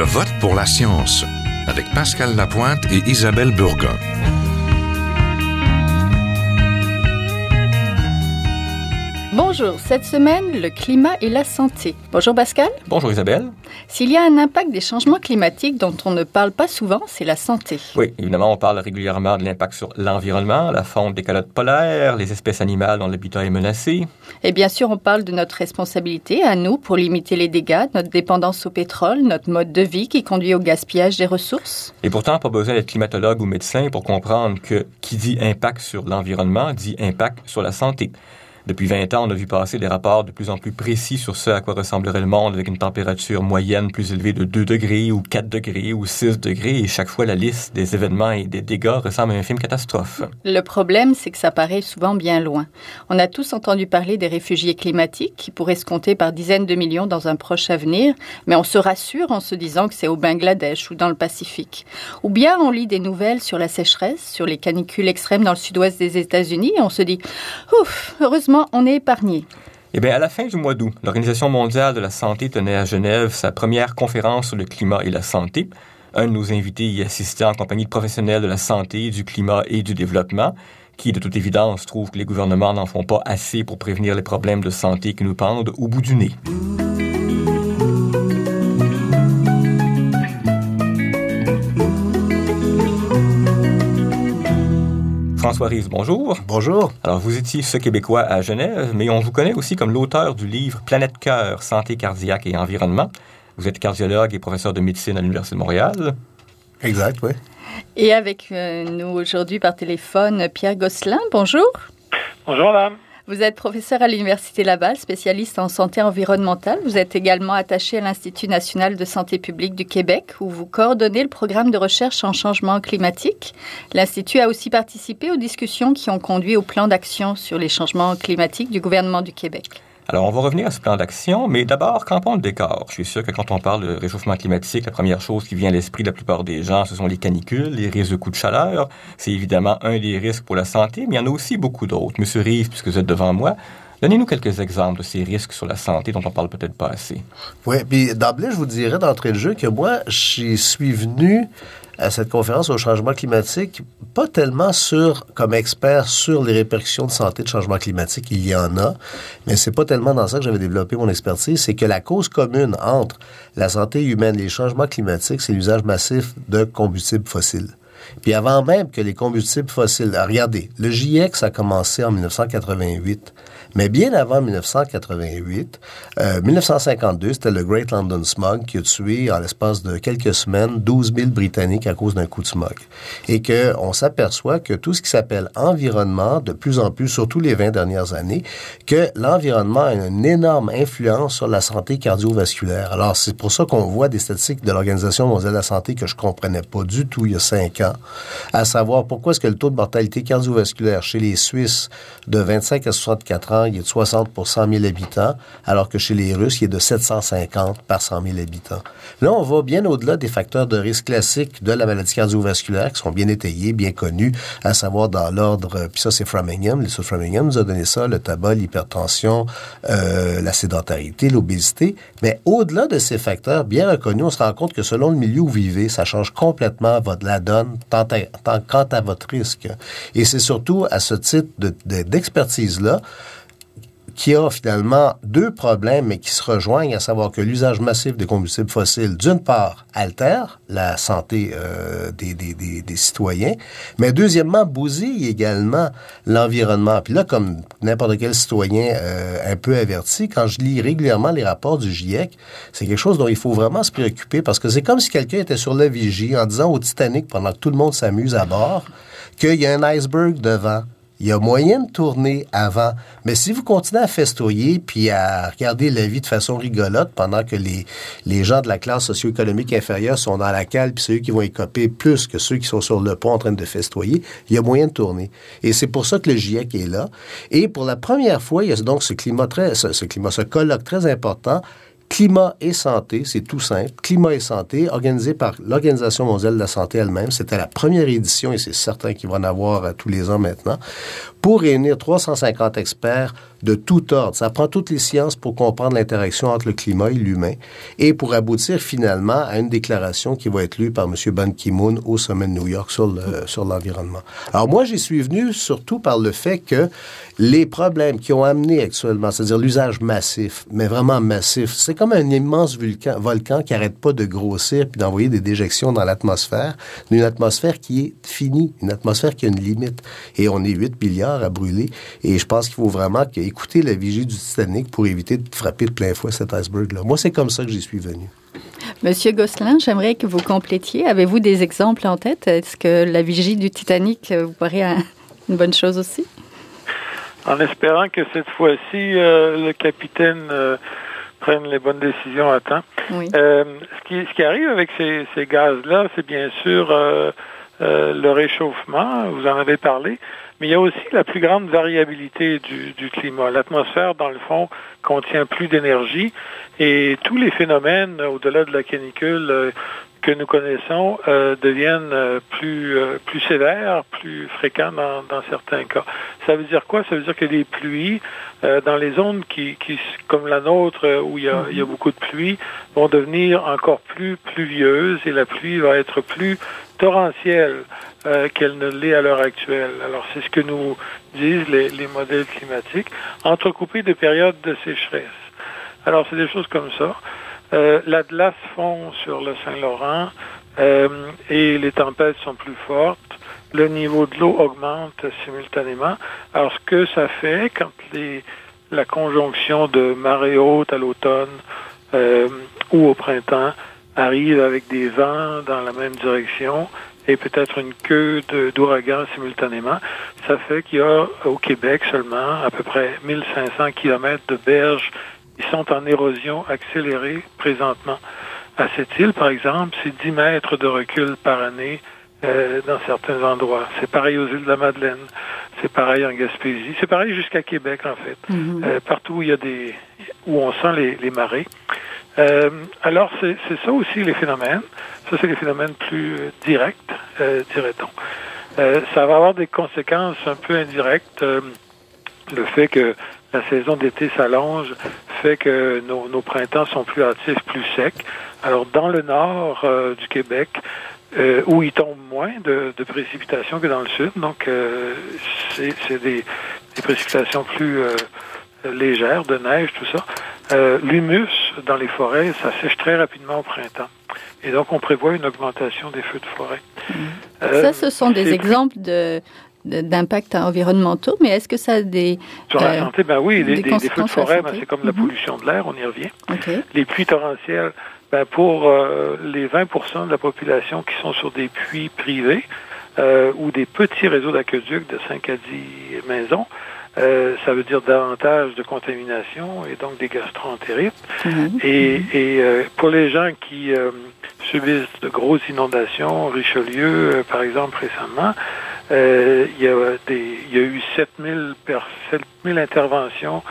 Je vote pour la science avec Pascal Lapointe et Isabelle Burgon. Bonjour, cette semaine, le climat et la santé. Bonjour Pascal. Bonjour Isabelle. S'il y a un impact des changements climatiques dont on ne parle pas souvent, c'est la santé. Oui, évidemment, on parle régulièrement de l'impact sur l'environnement, la fonte des calottes polaires, les espèces animales dont l'habitat est menacé. Et bien sûr, on parle de notre responsabilité à nous pour limiter les dégâts, notre dépendance au pétrole, notre mode de vie qui conduit au gaspillage des ressources. Et pourtant, pas besoin d'être climatologue ou médecin pour comprendre que qui dit impact sur l'environnement dit impact sur la santé. Depuis 20 ans, on a vu passer des rapports de plus en plus précis sur ce à quoi ressemblerait le monde avec une température moyenne plus élevée de 2 degrés ou 4 degrés ou 6 degrés et chaque fois la liste des événements et des dégâts ressemble à un film catastrophe. Le problème, c'est que ça paraît souvent bien loin. On a tous entendu parler des réfugiés climatiques qui pourraient se compter par dizaines de millions dans un proche avenir, mais on se rassure en se disant que c'est au Bangladesh ou dans le Pacifique. Ou bien on lit des nouvelles sur la sécheresse, sur les canicules extrêmes dans le sud-ouest des États-Unis et on se dit, ouf, heureusement on est épargné? Eh bien, à la fin du mois d'août, l'Organisation mondiale de la santé tenait à Genève sa première conférence sur le climat et la santé. Un de nos invités y assistait en compagnie de professionnels de la santé, du climat et du développement, qui, de toute évidence, trouvent que les gouvernements n'en font pas assez pour prévenir les problèmes de santé qui nous pendent au bout du nez. François Rive, bonjour. Bonjour. Alors, vous étiez ce Québécois à Genève, mais on vous connaît aussi comme l'auteur du livre Planète Cœur, Santé cardiaque et environnement. Vous êtes cardiologue et professeur de médecine à l'Université de Montréal. Exact, oui. Et avec euh, nous aujourd'hui par téléphone, Pierre Gosselin, bonjour. Bonjour, madame. Vous êtes professeur à l'Université Laval, spécialiste en santé environnementale. Vous êtes également attaché à l'Institut national de santé publique du Québec, où vous coordonnez le programme de recherche en changement climatique. L'Institut a aussi participé aux discussions qui ont conduit au plan d'action sur les changements climatiques du gouvernement du Québec. Alors, on va revenir à ce plan d'action, mais d'abord, campons le décor. Je suis sûr que quand on parle de réchauffement climatique, la première chose qui vient à l'esprit de la plupart des gens, ce sont les canicules, les risques de coups de chaleur. C'est évidemment un des risques pour la santé, mais il y en a aussi beaucoup d'autres. Monsieur Rive, puisque vous êtes devant moi, Donnez-nous quelques exemples de ces risques sur la santé dont on parle peut-être pas assez. Oui, puis d'emblée, je vous dirais d'entrée de jeu que moi, j'y suis venu à cette conférence au changement climatique, pas tellement sur, comme expert sur les répercussions de santé de changement climatique, il y en a, mais c'est pas tellement dans ça que j'avais développé mon expertise, c'est que la cause commune entre la santé humaine et les changements climatiques, c'est l'usage massif de combustibles fossiles. Puis avant même que les combustibles fossiles, regardez, le GIEC, a commencé en 1988. Mais bien avant 1988, euh, 1952, c'était le Great London Smog qui a tué en l'espace de quelques semaines 12 000 Britanniques à cause d'un coup de smog. Et que on s'aperçoit que tout ce qui s'appelle environnement, de plus en plus, surtout les 20 dernières années, que l'environnement a une énorme influence sur la santé cardiovasculaire. Alors, c'est pour ça qu'on voit des statistiques de l'Organisation mondiale de la santé que je comprenais pas du tout il y a cinq ans, à savoir pourquoi est-ce que le taux de mortalité cardiovasculaire chez les Suisses de 25 à 64 ans, il est de 60 pour 100 000 habitants, alors que chez les Russes, il est de 750 par 100 000 habitants. Là, on va bien au-delà des facteurs de risque classiques de la maladie cardiovasculaire qui sont bien étayés, bien connus, à savoir dans l'ordre, puis ça c'est Framingham, l'Institut Framingham nous a donné ça, le tabac, l'hypertension, euh, la sédentarité, l'obésité. Mais au-delà de ces facteurs bien reconnus, on se rend compte que selon le milieu où vous vivez, ça change complètement votre la donne tant tant, quant à votre risque. Et c'est surtout à ce titre d'expertise-là qui a finalement deux problèmes, mais qui se rejoignent, à savoir que l'usage massif des combustibles fossiles, d'une part, altère la santé euh, des, citoyens, mais deuxièmement, bousille également l'environnement. Puis là, comme n'importe quel citoyen euh, un peu averti, quand je lis régulièrement les rapports du GIEC, c'est quelque chose dont il faut vraiment se préoccuper parce que c'est comme si quelqu'un était sur la vigie en disant au Titanic, pendant que tout le monde s'amuse à bord, qu'il y a un iceberg devant il y a moyen de tourner avant. Mais si vous continuez à festoyer puis à regarder la vie de façon rigolote pendant que les, gens de la classe socio-économique inférieure sont dans la cale puis c'est eux qui vont écoper plus que ceux qui sont sur le pont en train de festoyer, il y a moyen de tourner. Et c'est pour ça que le GIEC est là. Et pour la première fois, il y a donc ce climat très, ce, ce climat, ce colloque très important Climat et santé, c'est tout simple. Climat et santé, organisé par l'Organisation mondiale de la santé elle-même. C'était la première édition et c'est certain qu'il va en avoir tous les ans maintenant pour réunir 350 experts de tout ordre. Ça prend toutes les sciences pour comprendre l'interaction entre le climat et l'humain et pour aboutir finalement à une déclaration qui va être lue par M. Ban Ki-moon au sommet de New York sur le, sur l'environnement. Alors moi, j'y suis venu surtout par le fait que les problèmes qui ont amené actuellement, c'est-à-dire l'usage massif, mais vraiment massif, c'est comme un immense volcan, qui arrête pas de grossir puis d'envoyer des déjections dans l'atmosphère, une atmosphère qui est finie, une atmosphère qui a une limite. Et on est 8 milliards à brûler. Et je pense qu'il faut vraiment écouter la vigie du Titanic pour éviter de frapper de plein fouet cet iceberg-là. Moi, c'est comme ça que j'y suis venu. Monsieur Gosselin, j'aimerais que vous complétiez. Avez-vous des exemples en tête? Est-ce que la vigie du Titanic vous paraît une bonne chose aussi? En espérant que cette fois-ci, euh, le capitaine euh, prenne les bonnes décisions à temps. Euh, ce, qui, ce qui arrive avec ces, ces gaz-là, c'est bien sûr le réchauffement, vous en avez parlé, mais il y a aussi la plus grande variabilité du, climat. L'atmosphère, dans le fond, contient plus d'énergie et tous les phénomènes au-delà de la canicule que nous connaissons euh, deviennent euh, plus euh, plus sévères, plus fréquents dans, certains cas. Ça veut dire quoi? Ça veut dire que les pluies dans les zones qui, qui comme la nôtre où il y, a, il y a beaucoup de pluie vont devenir encore plus pluvieuses et la pluie va être plus torrentielle qu'elle ne l'est à l'heure actuelle. Alors c'est ce que nous disent les, les modèles climatiques, entrecoupés de périodes de sécheresse. Alors c'est des choses comme ça. Euh, la glace fond sur le Saint-Laurent euh, et les tempêtes sont plus fortes. Le niveau de l'eau augmente simultanément. Alors, ce que ça fait quand les, la conjonction de marée haute à l'automne euh, ou au printemps arrive avec des vents dans la même direction et peut-être une queue d'ouragan simultanément, ça fait qu'il y a au Québec seulement à peu près 1500 kilomètres de berges ils sont en érosion accélérée présentement. À cette île, par exemple, c'est 10 mètres de recul par année euh, dans certains endroits. C'est pareil aux îles de la Madeleine. C'est pareil en Gaspésie. C'est pareil jusqu'à Québec, en fait. Mhm. euh, partout où il y a des, où on sent les, les marées. Euh, alors, c'est ça aussi les phénomènes. Ça, c'est les phénomènes plus euh, directs, euh, dirait-on. Euh, ça va avoir des conséquences un peu indirectes. le fait que la saison d'été s'allonge fait que nos, nos, printemps sont plus hâtifs, plus secs. Alors, dans le nord euh, du Québec, euh, où il tombe moins de, de, précipitations que dans le sud, donc euh, c'est des, des, précipitations plus légères, de neige, tout ça. L'humus dans les forêts, ça sèche très rapidement au printemps. Et donc, on prévoit une augmentation des feux de forêt. Mmh. ça, ce sont des exemples de, d'impacts environnementaux, mais est-ce que ça a des... Sur la euh, santé, ben oui, des, des, des feux de forêt, ben, c'est comme la mhm. pollution de l'air, on y revient. Okay. Les pluies torrentielles, ben pour euh, les 20% de la population qui sont sur des puits privés euh, ou des petits réseaux d'aqueducs de 5 à 10 maisons, euh, ça veut dire davantage de contamination et donc des gastroentérites. Mmh. Et, et euh, pour les gens qui euh, subissent de grosses inondations, Richelieu, euh, par exemple, récemment, euh, il, y a des, il y a eu 7000, 7000 interventions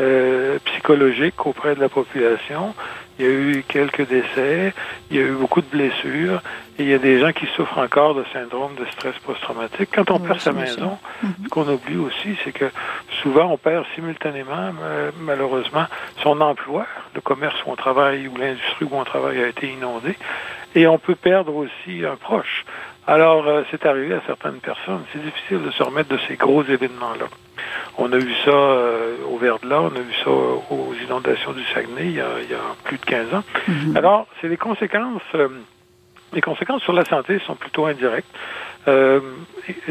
euh, psychologiques auprès de la population. Il y a eu quelques décès, il y a eu beaucoup de blessures, et il y a des gens qui souffrent encore de syndrome de stress post-traumatique. Quand on oui, perd sa maison, mm -hmm. ce qu'on oublie aussi, c'est que souvent on perd simultanément, malheureusement, son emploi, le commerce où on travaille ou l'industrie où on travaille a été inondé, et on peut perdre aussi un proche. Alors, euh, c'est arrivé à certaines personnes. C'est difficile de se remettre de ces gros événements-là. On a vu ça euh, au Verdela, on a vu ça aux inondations du Saguenay il y a, il y a plus de 15 ans. Mm -hmm. Alors, c'est les conséquences. Euh, les conséquences sur la santé sont plutôt indirectes. Euh,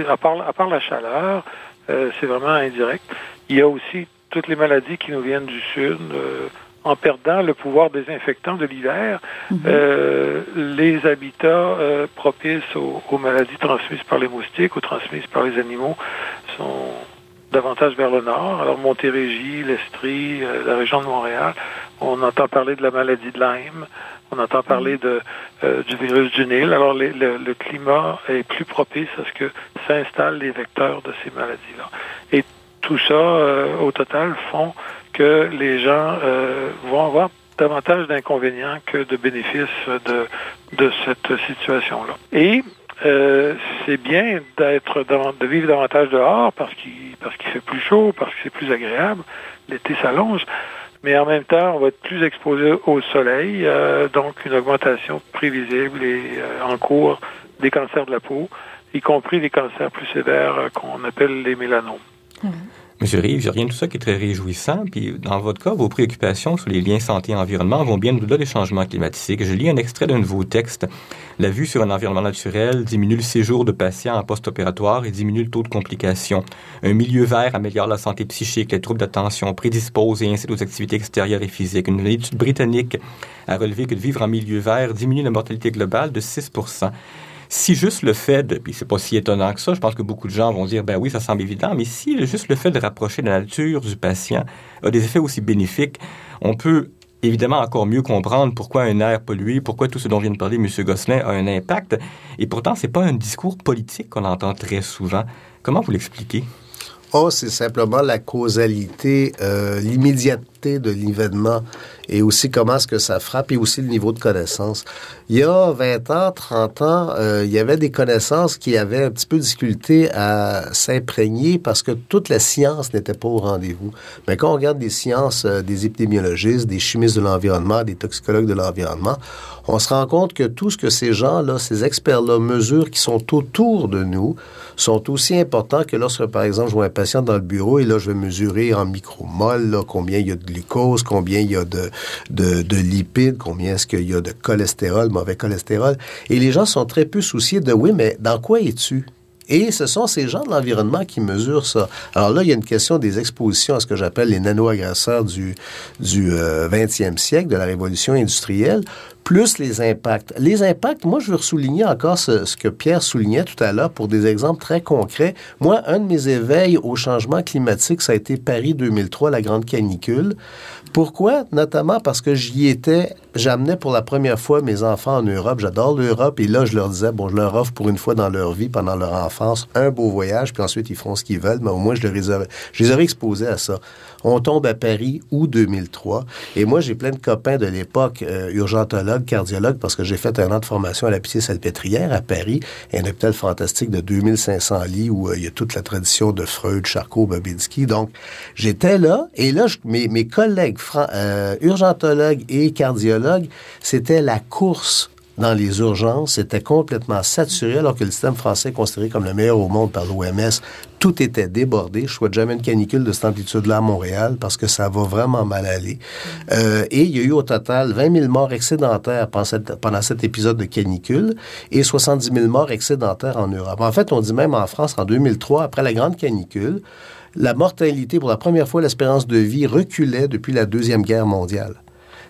à, part, à part la chaleur, c'est vraiment indirect. Il y a aussi toutes les maladies qui nous viennent du sud. En perdant le pouvoir désinfectant de l'hiver, -hmm. euh, les habitats euh, propices aux, aux, maladies transmises par les moustiques ou transmises par les animaux sont davantage vers le nord. Alors Montérégie, l'Estrie, euh, la région de Montréal, on entend parler de la maladie de Lyme, on entend parler de, euh, du virus du Nil. Alors les, le, le, climat est plus propice à ce que s'installent les vecteurs de ces maladies-là. Tout ça, euh, au total, font que les gens euh, vont avoir davantage d'inconvénients que de bénéfices de, cette situation-là. Et euh, c'est bien d'être de vivre davantage dehors parce qu'il parce qu'il fait plus chaud, parce que c'est plus agréable. L'été s'allonge, mais en même temps, on va être plus exposé au soleil, donc une augmentation prévisible et en cours des cancers de la peau, y compris les cancers plus sévères qu'on appelle les mélanomes. Mmh. Monsieur Rive, j'ai rien de tout ça qui est très réjouissant. Puis, dans votre cas, vos préoccupations sur les liens santé-environnement vont bien au-delà des changements climatiques. Je lis un extrait d'un de vos textes. La vue sur un environnement naturel diminue le séjour de patients en post-opératoire et diminue le taux de complications. Un milieu vert améliore la santé psychique, les troubles d'attention, prédispose et incite aux activités extérieures et physiques. Une étude britannique a relevé que de vivre en milieu vert diminue la mortalité globale de 6 si juste le fait de, puis c'est pas si étonnant que ça, je pense que beaucoup de gens vont dire, ben oui, ça semble évident, mais si juste le fait de rapprocher la nature du patient a des effets aussi bénéfiques, on peut évidemment encore mieux comprendre pourquoi un air pollué, pourquoi tout ce dont vient de parler M. Gosselin a un impact. Et pourtant, c'est pas un discours politique qu'on entend très souvent. Comment vous l'expliquez? Oh, c'est simplement la causalité, euh, l'immédiateté de l'événement et aussi comment est-ce que ça frappe et aussi le niveau de connaissance. Il y a 20 ans, 30 ans, euh, il y avait des connaissances qui avaient un petit peu de difficulté à s'imprégner parce que toute la science n'était pas au rendez-vous. Mais quand on regarde des sciences, euh, des épidémiologistes, des chimistes de l'environnement, des toxicologues de l'environnement, on se rend compte que tout ce que ces gens-là, ces experts-là mesurent qui sont autour de nous, sont aussi importants que lorsque, par exemple, je vois un patient dans le bureau et là, je vais mesurer en micromol combien il y a de glucose, combien il y a de lipides, combien est-ce qu'il y a de cholestérol, mauvais cholestérol. Et les gens sont très peu souciés de, oui, mais dans quoi es-tu? Et ce sont ces gens de l'environnement qui mesurent ça. Alors là, il y a une question des expositions à ce que j'appelle les nano-agresseurs du, du 20e euh, siècle, de la révolution industrielle plus les impacts. Les impacts, moi, je veux souligner encore ce, que Pierre soulignait tout à l'heure pour des exemples très concrets. Moi, un de mes éveils au changement climatique, ça a été Paris 2003, la grande canicule. Pourquoi? Notamment parce que j'y étais, j'amenais pour la première fois mes enfants en Europe. J'adore l'Europe et là, je leur disais, bon, je leur offre pour une fois dans leur vie, pendant leur enfance, un beau voyage, puis ensuite ils font ce qu'ils veulent, mais au moins je, les aurais, je les aurais exposés à ça. On tombe à Paris, août 2003, et moi, j'ai plein de copains de l'époque, euh, urgentologues, cardiologues, parce que j'ai fait un an de formation à la Pitié-Salpêtrière à Paris, un hôpital fantastique de 2500 lits où euh, il y a toute la tradition de Freud, Charcot, Babinski. Donc, j'étais là, et là, mes, collègues euh, urgentologue et cardiologue, c'était la course dans les urgences, c'était complètement saturé, alors que le système français est considéré comme le meilleur au monde par l'OMS. Tout était débordé. Je souhaite jamais une canicule de cette amplitude-là à Montréal parce que ça va vraiment mal aller. Euh, et il y a eu au total 20 000 morts excédentaires pendant, cet épisode de canicule et 70 000 morts excédentaires en Europe. En fait, on dit même en France, en 2003, après la grande canicule, la mortalité, pour la première fois, l'espérance de vie reculait depuis la Deuxième Guerre mondiale.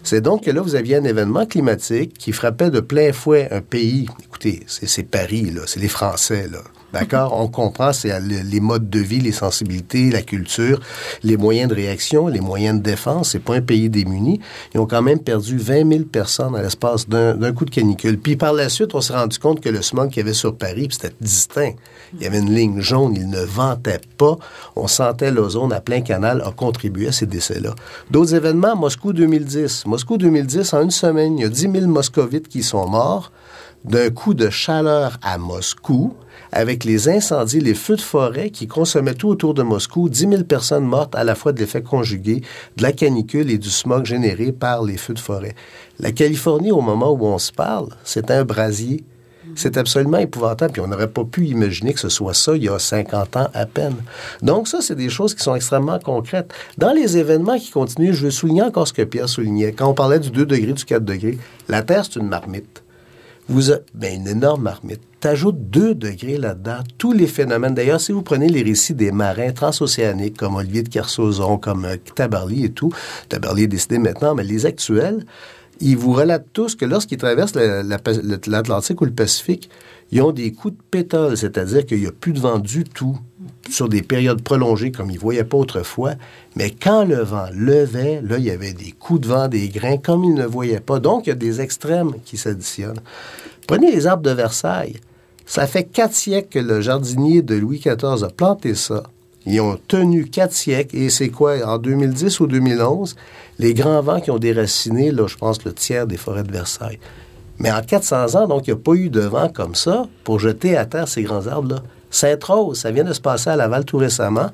C'est donc que là, vous aviez un événement climatique qui frappait de plein fouet un pays. Écoutez, c'est Paris, là, c'est les Français, là. D'accord? On comprend, c'est les modes de vie, les sensibilités, la culture, les moyens de réaction, les moyens de défense. C'est pas un pays démuni. Ils ont quand même perdu 20 000 personnes à l'espace d'un coup de canicule. Puis par la suite, on s'est rendu compte que le smog qu'il y avait sur Paris, c'était distinct. Il y avait une ligne jaune, il ne ventait pas. On sentait l'ozone à plein canal a contribué à ces décès-là. D'autres événements, Moscou 2010. Moscou 2010, en une semaine, il y a 10 000 moscovites qui sont morts d'un coup de chaleur à Moscou avec les incendies, les feux de forêt qui consommaient tout autour de Moscou, 10 000 personnes mortes à la fois de l'effet conjugué, de la canicule et du smog généré par les feux de forêt. La Californie, au moment où on se parle, c'est un brasier. C'est absolument épouvantable, puis on n'aurait pas pu imaginer que ce soit ça il y a 50 ans à peine. Donc ça, c'est des choses qui sont extrêmement concrètes. Dans les événements qui continuent, je veux souligner encore ce que Pierre soulignait. Quand on parlait du 2 degrés, du 4 degrés, la Terre, c'est une marmite. Vous avez, ben, une énorme marmite t'ajoutes 2 degrés là-dedans. Tous les phénomènes. D'ailleurs, si vous prenez les récits des marins transocéaniques, comme Olivier de Kersauzon, comme euh, Tabarly et tout, Tabarly est décidé maintenant, mais les actuels, ils vous relatent tous que lorsqu'ils traversent l'Atlantique ou le Pacifique, ils ont des coups de pétole, c'est-à-dire qu'il n'y a plus de vent du tout sur des périodes prolongées comme ils ne voyaient pas autrefois. Mais quand le vent levait, là, il y avait des coups de vent, des grains comme ils ne voyaient pas. Donc, il y a des extrêmes qui s'additionnent. Prenez les arbres de Versailles. Ça fait quatre siècles que le jardinier de Louis XIV a planté ça. Ils ont tenu quatre siècles. Et c'est quoi, en 2010 ou 2011, les grands vents qui ont déraciné, là, je pense, le tiers des forêts de Versailles. Mais en 400 ans, donc, il n'y a pas eu de vent comme ça pour jeter à terre ces grands arbres-là. Sainte-Rose, ça vient de se passer à Laval tout récemment.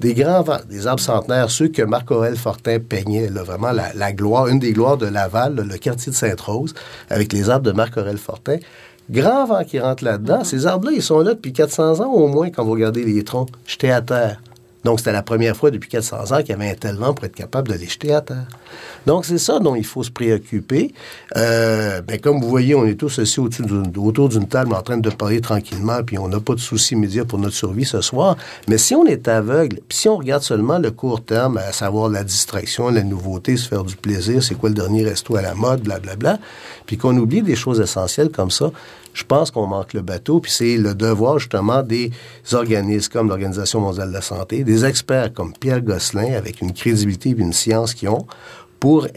Des grands vents, des arbres centenaires, ceux que Marc-Aurèle Fortin peignait, vraiment la, gloire, une des gloires de Laval, le quartier de Sainte-Rose, avec les arbres de Marc-Aurèle Fortin. Grand vent qui rentre là-dedans. Ces arbres-là, ils sont là depuis 400 ans au moins quand vous regardez les troncs jetés à terre. Donc, c'était la première fois depuis 400 ans qu'il y avait un tel vent pour être capable de les jeter à terre. Donc, c'est ça dont il faut se préoccuper. Euh, ben, comme vous voyez, on est tous assis autour d'une table en train de parler tranquillement, puis on n'a pas de soucis immédiats pour notre survie ce soir. Mais si on est aveugle, puis si on regarde seulement le court terme, à savoir la distraction, la nouveauté, se faire du plaisir, c'est quoi le dernier resto à la mode, blablabla, puis qu'on oublie des choses essentielles comme ça, je pense qu'on manque le bateau, puis c'est le devoir justement des organismes comme l'Organisation mondiale de la santé, des experts comme Pierre Gosselin, avec une crédibilité et une science qu'ils ont, pour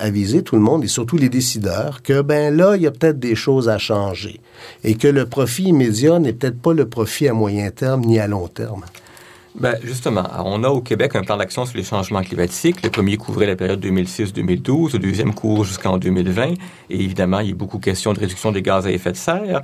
aviser tout le monde et surtout les décideurs que ben là il y a peut-être des choses à changer et que le profit immédiat n'est peut-être pas le profit à moyen terme ni à long terme. Ben, justement, on a au Québec un plan d'action sur les changements climatiques. Le premier couvrait la période 2006-2012, le deuxième court jusqu'en 2020. Et évidemment, il y a beaucoup de questions de réduction des gaz à effet de serre.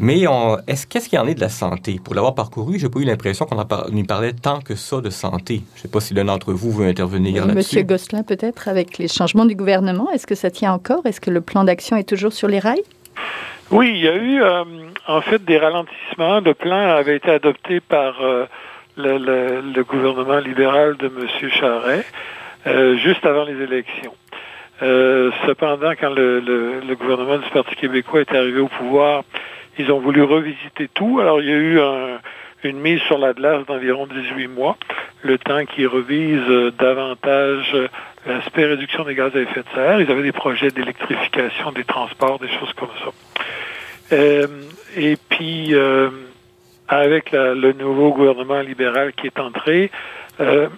Mais est-ce qu'est-ce qu'il y en est de la santé? Pour l'avoir parcouru, j'ai pas eu l'impression qu'on n'y parlait tant que ça de santé. Je ne sais pas si l'un d'entre vous veut intervenir là-dessus. Monsieur Gosselin, peut-être avec les changements du gouvernement, est-ce que ça tient encore? Est-ce que le plan d'action est toujours sur les rails? Oui, il y a eu euh, en fait des ralentissements. Le plan avait été adopté par euh, le, gouvernement libéral de M. Charret euh, juste avant les élections. Euh, cependant, quand le, gouvernement du Parti québécois est arrivé au pouvoir, ils ont voulu revisiter tout. Alors, il y a eu une mise sur la glace d'environ 18 mois, le temps qui revise euh, davantage l'aspect réduction des gaz à effet de serre. Ils avaient des projets d'électrification des transports, des choses comme ça. et puis, avec le nouveau gouvernement libéral qui est entré, euh,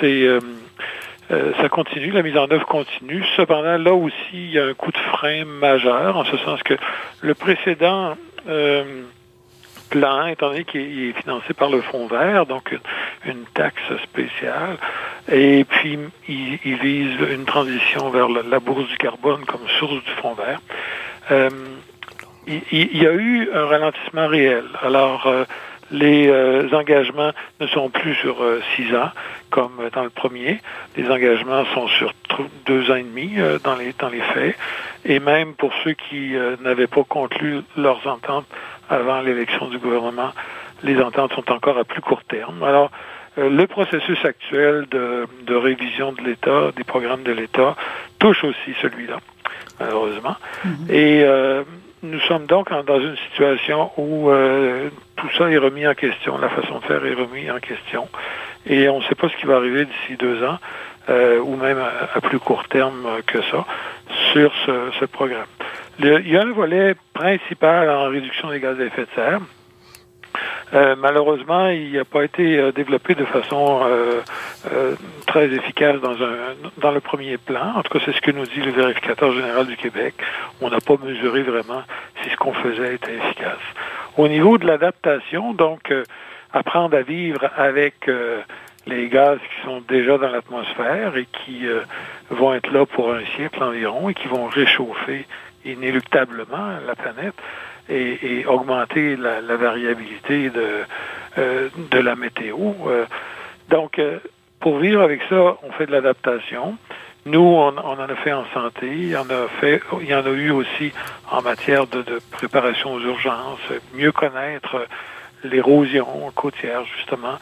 c'est euh, euh, ça continue, la mise en œuvre continue. Cependant, là aussi, il y a un coup de frein majeur, en ce sens que le précédent plan, étant donné qu'il est financé par le Fonds vert, donc une, taxe spéciale, et puis il, vise une transition vers la, bourse du carbone comme source du Fonds vert il, y a eu un ralentissement réel. Alors, euh, les euh, engagements ne sont plus sur euh, six ans, comme dans le premier. Les engagements sont sur deux ans et demi dans, les, dans les faits. Et même pour ceux qui n'avaient pas conclu leurs ententes avant l'élection du gouvernement, les ententes sont encore à plus court terme. Alors, le processus actuel de, de révision de l'État, des programmes de l'État, touche aussi celui-là, malheureusement. Et nous sommes donc dans une situation où euh, tout ça est remis en question, la façon de faire est remis en question, et on ne sait pas ce qui va arriver d'ici deux ans, euh, ou même à, plus court terme que ça, sur ce, programme. il y a un volet principal en réduction des gaz à effet de serre, euh, malheureusement, il n'a pas été euh, développé de façon euh, très efficace dans, un, dans le premier plan. En tout cas, c'est ce que nous dit le vérificateur général du Québec. On n'a pas mesuré vraiment si ce qu'on faisait était efficace. Au niveau de l'adaptation, donc, apprendre à vivre avec les gaz qui sont déjà dans l'atmosphère et qui vont être là pour un siècle environ et qui vont réchauffer inéluctablement la planète et, augmenter la, variabilité de, euh, de la météo. Euh, donc, euh, pour vivre avec ça, on fait de l'adaptation. Nous, on, en a fait en santé, il y en a fait, il y en a eu aussi en matière de, préparation aux urgences, mieux connaître l'érosion côtière, justement,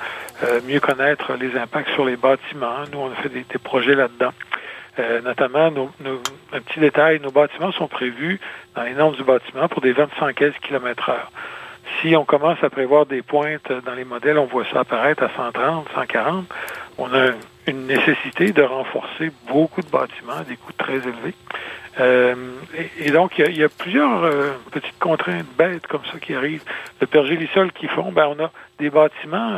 mieux connaître les impacts sur les bâtiments. Nous, on a fait des projets là-dedans. Euh, notamment, nos, un petit détail, nos bâtiments sont prévus dans les normes du bâtiment pour des 25 km heure. Si on commence à prévoir des pointes dans les modèles, on voit ça apparaître à 130, 140. On a une nécessité de renforcer beaucoup de bâtiments à des coûts très élevés. Euh, et, donc, il y, a, plusieurs euh, petites contraintes bêtes comme ça qui arrivent. Le pergélisol qui font, ben, on a des bâtiments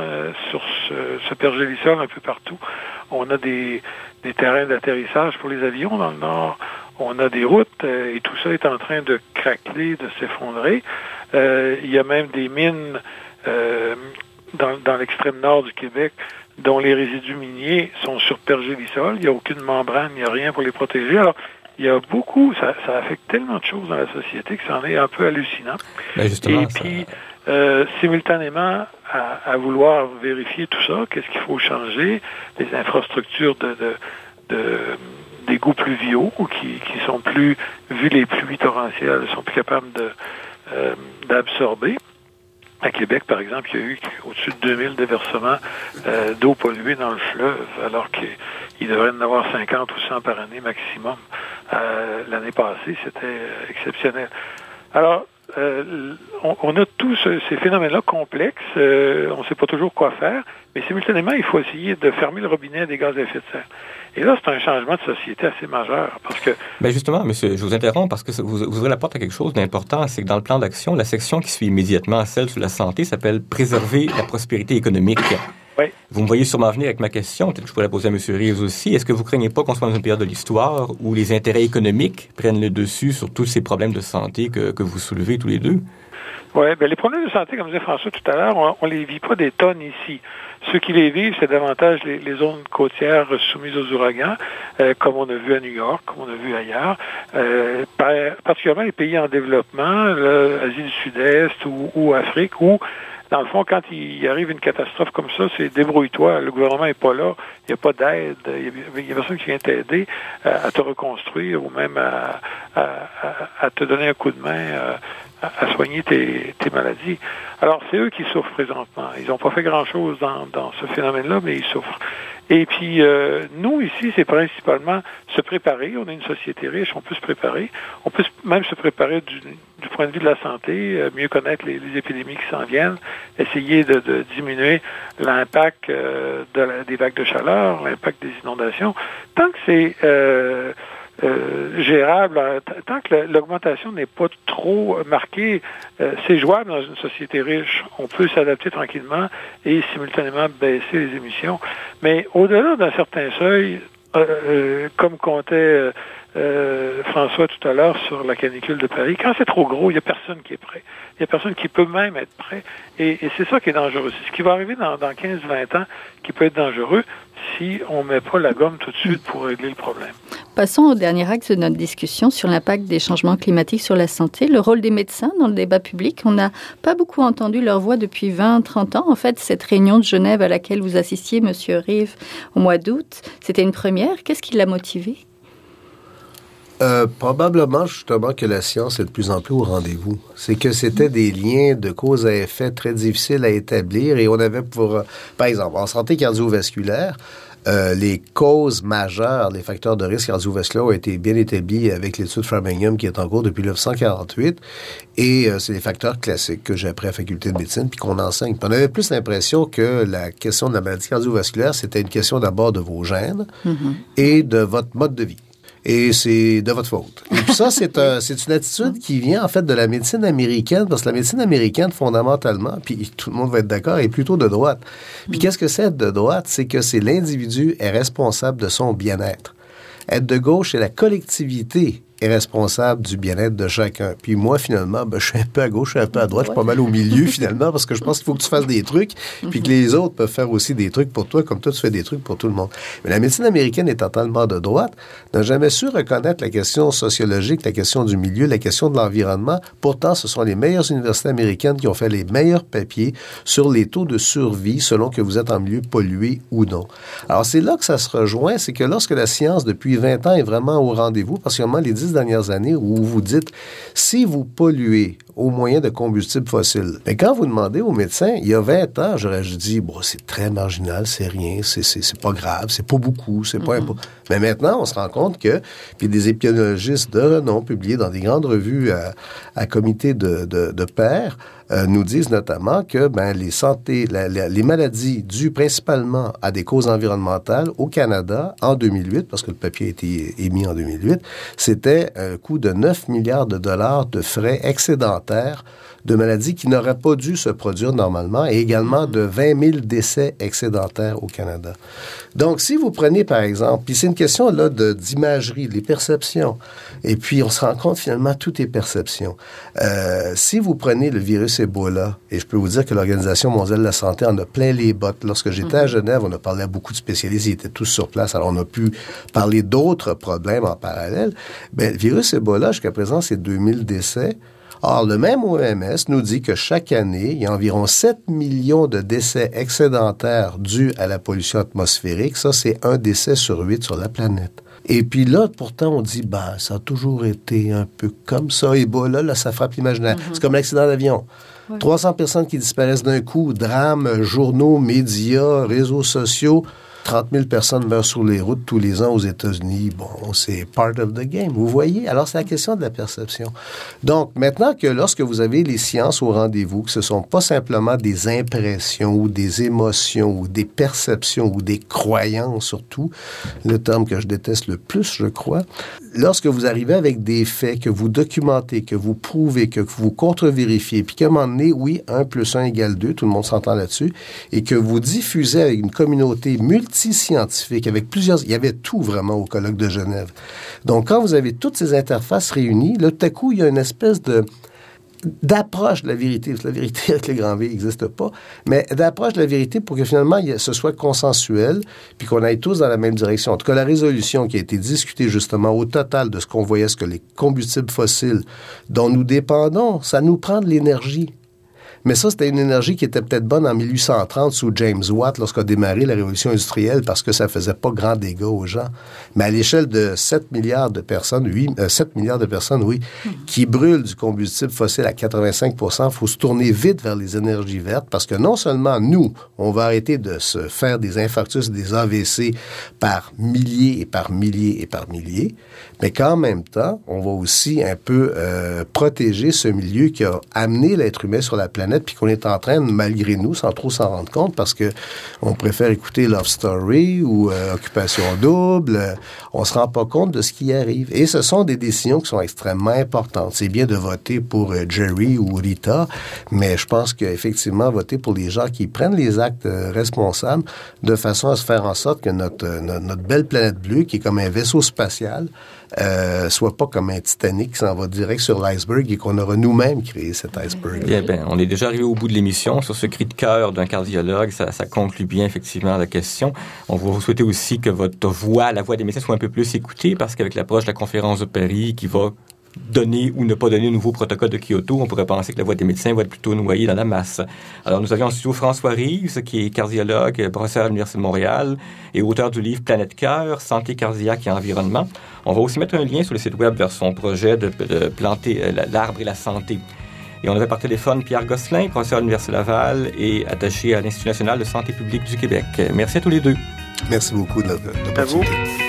sur ce, ce pergélisol un peu partout. On a des, des terrains d'atterrissage pour les avions dans le nord. On a des routes euh, et tout ça est en train de craquer, de s'effondrer. Euh, il y a même des mines euh, dans, dans l'extrême nord du Québec dont les résidus miniers sont sur pergélisol. Il n'y a aucune membrane, il n'y a rien pour les protéger. Alors, il y a beaucoup, ça, ça affecte tellement de choses dans la société que c'en est un peu hallucinant. Ben, Et puis, euh, simultanément, à, vouloir vérifier tout ça, qu'est-ce qu'il faut changer, les infrastructures de, de, de d'égouts pluviaux qui, qui sont plus, vu les pluies torrentielles, sont plus capables de, euh, d'absorber. À Québec, par exemple, il y a eu au-dessus de 2000 déversements euh, d'eau polluée dans le fleuve, alors qu'il devrait en avoir 50 ou 100 par année maximum. Euh, l'année passée, c'était exceptionnel. Alors, on, a tous ces phénomènes-là complexes. on ne sait pas toujours quoi faire, mais simultanément, il faut essayer de fermer le robinet des gaz à effet de serre. Et là, c'est un changement de société assez majeur parce que. Ben justement, monsieur, je vous interromps parce que vous, ouvrez la porte à quelque chose d'important. C'est que dans le plan d'action, la section qui suit immédiatement celle sur la santé s'appelle Préserver la prospérité économique. Oui. Vous me voyez sûrement venir avec ma question. Peut-être que je pourrais la poser à M. Reeves aussi. Est-ce que vous craignez pas qu'on soit dans une période de l'histoire où les intérêts économiques prennent le dessus sur tous ces problèmes de santé que, que vous soulevez tous les deux? Oui, ben les problèmes de santé, comme disait François tout à l'heure, on, ne les vit pas des tonnes ici. Ceux qui les vivent, c'est davantage les, zones côtières soumises aux ouragans, euh, comme on a vu à New York, comme on a vu ailleurs, euh, particulièrement les pays en développement, l'Asie du Sud-Est ou, ou, Afrique, où, dans le fond, quand il arrive une catastrophe comme ça, c'est débrouille-toi, le gouvernement n'est pas là, il n'y a pas d'aide, il n'y a, personne qui vient t'aider euh, à te reconstruire ou même à, te donner un coup de main à, soigner tes, maladies. Alors, c'est eux qui souffrent présentement. Ils n'ont pas fait grand-chose dans ce phénomène-là, mais ils souffrent. Et puis, euh, nous, ici, c'est principalement se préparer. On est une société riche, on peut se préparer. On peut même se préparer du, point de vue de la santé, euh, mieux connaître les, épidémies qui s'en viennent, essayer de, diminuer l'impact euh, de des vagues de chaleur, l'impact des inondations. Tant que c'est euh, gérable. Euh, tant que l'augmentation n'est pas trop marquée, euh, c'est jouable dans une société riche. On peut s'adapter tranquillement et simultanément baisser les émissions. Mais au-delà d'un certain seuil, comme comptait François tout à l'heure sur la canicule de Paris, quand c'est trop gros, il n'y a personne qui est prêt. Il n'y a personne qui peut même être prêt. Et, c'est ça qui est dangereux. C'est ce qui va arriver dans, dans 15-20 ans qui peut être dangereux si on ne met pas la gomme tout de suite pour régler le problème. Passons au dernier axe de notre discussion sur l'impact des changements climatiques sur la santé, le rôle des médecins dans le débat public. On n'a pas beaucoup entendu leur voix depuis 20-30 ans. En fait, cette réunion de Genève à laquelle vous assistiez, Monsieur Rive, au mois d'août, c'était une première. Qu'est-ce qui l'a motivé euh, probablement justement que la science est de plus en plus au rendez-vous. C'est que c'était des liens de cause à effet très difficiles à établir et on avait pour, par exemple, en santé cardiovasculaire, euh, les causes majeures, les facteurs de risque cardiovasculaire ont été bien établis avec l'étude Framingham qui est en cours depuis 1948. Et euh, c'est des facteurs classiques que j'ai appris à la faculté de médecine puis qu'on enseigne. on avait plus l'impression que la question de la maladie cardiovasculaire, c'était une question d'abord de vos gènes mm-hmm. et de votre mode de vie et c'est de votre faute. Et puis ça, c'est un, une attitude qui vient en fait de la médecine américaine, parce que la médecine américaine, fondamentalement, puis tout le monde va être d'accord, est plutôt de droite. Puis qu'est-ce que c'est de droite? C'est que c'est l'individu est responsable de son bien-être. Être de gauche, c'est la collectivité est responsable du bien-être de chacun. Puis moi, finalement, ben, je suis un peu à gauche, un peu à droite, je suis pas mal au milieu, finalement, parce que je pense qu'il faut que tu fasses des trucs, puis que les autres peuvent faire aussi des trucs pour toi, comme toi, tu fais des trucs pour tout le monde. Mais la médecine américaine étant tellement de droite, n'a jamais su reconnaître la question sociologique, la question du milieu, la question de l'environnement. Pourtant, ce sont les meilleures universités américaines qui ont fait les meilleurs papiers sur les taux de survie selon que vous êtes en milieu pollué ou non. Alors, c'est là que ça se rejoint, c'est que lorsque la science, depuis 20 ans, est vraiment au rendez-vous, particulièrement les dernières années où vous dites, si vous polluez au moyen de combustibles fossiles, mais quand vous demandez aux médecins, il y a 20 ans, j'aurais dit, bon, c'est très marginal, c'est rien, c'est pas grave, c'est pas beaucoup, c'est pas mm-hmm. Mais maintenant, on se rend compte que, puis des épidémiologistes de renom publiés dans des grandes revues à, comité de, de, de pairs, euh, nous disent notamment que ben, les les maladies dues principalement à des causes environnementales au Canada en 2008, parce que le papier a été émis en 2008, c'était un coût de 9 milliards de dollars de frais excédentaires excédentaire de maladies qui n'auraient pas dû se produire normalement et également de 20 000 décès excédentaires au Canada. Donc, si vous prenez, par exemple, puis c'est une question là d'imagerie, des perceptions, et puis on se rend compte finalement tout est perception. Euh, si vous prenez le virus Ebola, et je peux vous dire que l'Organisation mondiale de la santé en a plein les bottes. Lorsque j'étais à mhm. Genève, on a parlé à beaucoup de spécialistes, ils étaient tous sur place, alors on a pu parler d'autres problèmes en parallèle. Mais le virus Ebola, jusqu'à présent, c'est 2000 décès. Or, le même OMS nous dit que chaque année, il y a environ 7 millions de décès excédentaires dus à la pollution atmosphérique. Ça, c'est un décès sur huit sur la planète. Et puis là, pourtant, on dit, bah, ça a toujours été un peu comme ça. Ebola, là, ça frappe l'imaginaire. Mm-hmm. C'est comme l'accident d'avion. 300 personnes qui disparaissent d'un coup, drame, journaux, médias, réseaux sociaux. 30 000 personnes meurent sur les routes tous les ans aux États-Unis. Bon, c'est part of the game. Vous voyez? Alors, c'est la question de la perception. Donc, maintenant que lorsque vous avez les sciences au rendez-vous, que ce ne sont pas simplement des impressions ou des émotions ou des perceptions ou des croyances surtout, le terme que je déteste le plus, je crois, lorsque vous arrivez avec des faits que vous documentez, que vous prouvez, que vous contre-vérifiez, puis qu'à un moment donné, oui, 1 plus 1 égale 2, tout le monde s'entend là-dessus, et que vous diffusez avec une communauté multiscientifique, avec plusieurs... Il y avait tout vraiment au colloque de Genève. Donc, quand vous avez toutes ces interfaces réunies, là, tout à coup, il y a une espèce de d'approche de la vérité, parce que la vérité avec les grands V n'existe pas, mais d'approche de la vérité pour que finalement ce soit consensuel, puis qu'on aille tous dans la même direction. En tout cas, la résolution qui a été discutée justement au total de ce qu'on voyait, ce que les combustibles fossiles dont nous dépendons, ça nous prend de l'énergie. Mais ça, c'était une énergie qui était peut-être bonne en 1830 sous James Watt lorsqu'a démarré la révolution industrielle parce que ça faisait pas grand dégât aux gens. Mais à l'échelle de 7 milliards de personnes, 8, 7 euh, milliards de personnes, oui, qui brûlent du combustible fossile à 85% il faut se tourner vite vers les énergies vertes parce que non seulement nous, on va arrêter de se faire des infarctus, des AVC par milliers et par milliers et par milliers, mais qu'en même temps, on va aussi un peu euh, protéger ce milieu qui a amené l'être humain sur la planète, puis qu'on est en train, malgré nous, sans trop s'en rendre compte, parce que on préfère écouter Love Story ou euh, Occupation Double, euh, on se rend pas compte de ce qui arrive. Et ce sont des décisions qui sont extrêmement importantes. C'est bien de voter pour Jerry ou Rita, mais je pense qu'effectivement, voter pour les gens qui prennent les actes responsables de façon à se faire en sorte que notre belle planète bleue, qui est comme un vaisseau spatial, euh, soit pas comme un Titanic qui s'en va direct sur l'iceberg et qu'on aura nous-mêmes créé cet iceberg. Bien, ben, on est déjà arrivé au bout de l'émission. Sur ce cri de cœur d'un cardiologue, ça, ça, conclut bien effectivement la question. On vous souhaiter aussi que votre voix, la voix des médecins, soit un peu plus écoutée parce qu'avec l'approche de la conférence de Paris qui va donner ou ne pas donner un nouveau protocole de Kyoto, on pourrait penser que la voix des médecins va être plutôt noyée dans la masse. Alors, nous avions en studio François Rives, qui est cardiologue, professeur à l'Université de Montréal et auteur du livre Planète Cœur, Santé cardiaque et environnement. On va aussi mettre un lien sur le site web vers son projet de, planter euh, l'arbre et la santé. Et on avait par téléphone Pierre Gosselin, professeur à l'Université Laval et attaché à l'Institut national de santé publique du Québec. Merci à tous les deux. Merci beaucoup de, de,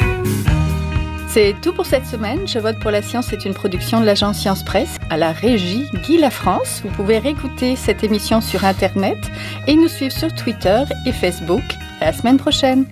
c'est tout pour cette semaine. Je vote pour la science c'est une production de l'agence Science Presse à la régie Guy La France. Vous pouvez réécouter cette émission sur Internet et nous suivre sur Twitter et Facebook. À la semaine prochaine.